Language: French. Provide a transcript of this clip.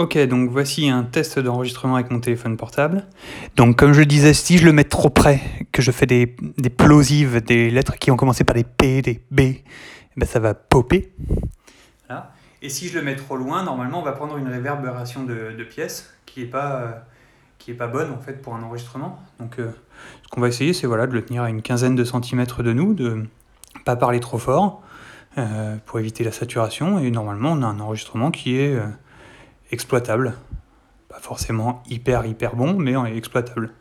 Ok, donc voici un test d'enregistrement avec mon téléphone portable. Donc comme je disais, si je le mets trop près, que je fais des, des plosives, des lettres qui ont commencé par des P, des B, eh ben ça va popper. Voilà. Et si je le mets trop loin, normalement on va prendre une réverbération de, de pièces qui n'est pas, euh, pas bonne en fait pour un enregistrement. Donc euh, ce qu'on va essayer c'est voilà, de le tenir à une quinzaine de centimètres de nous, de pas parler trop fort euh, pour éviter la saturation. Et normalement on a un enregistrement qui est exploitable. Pas forcément hyper hyper bon, mais exploitable.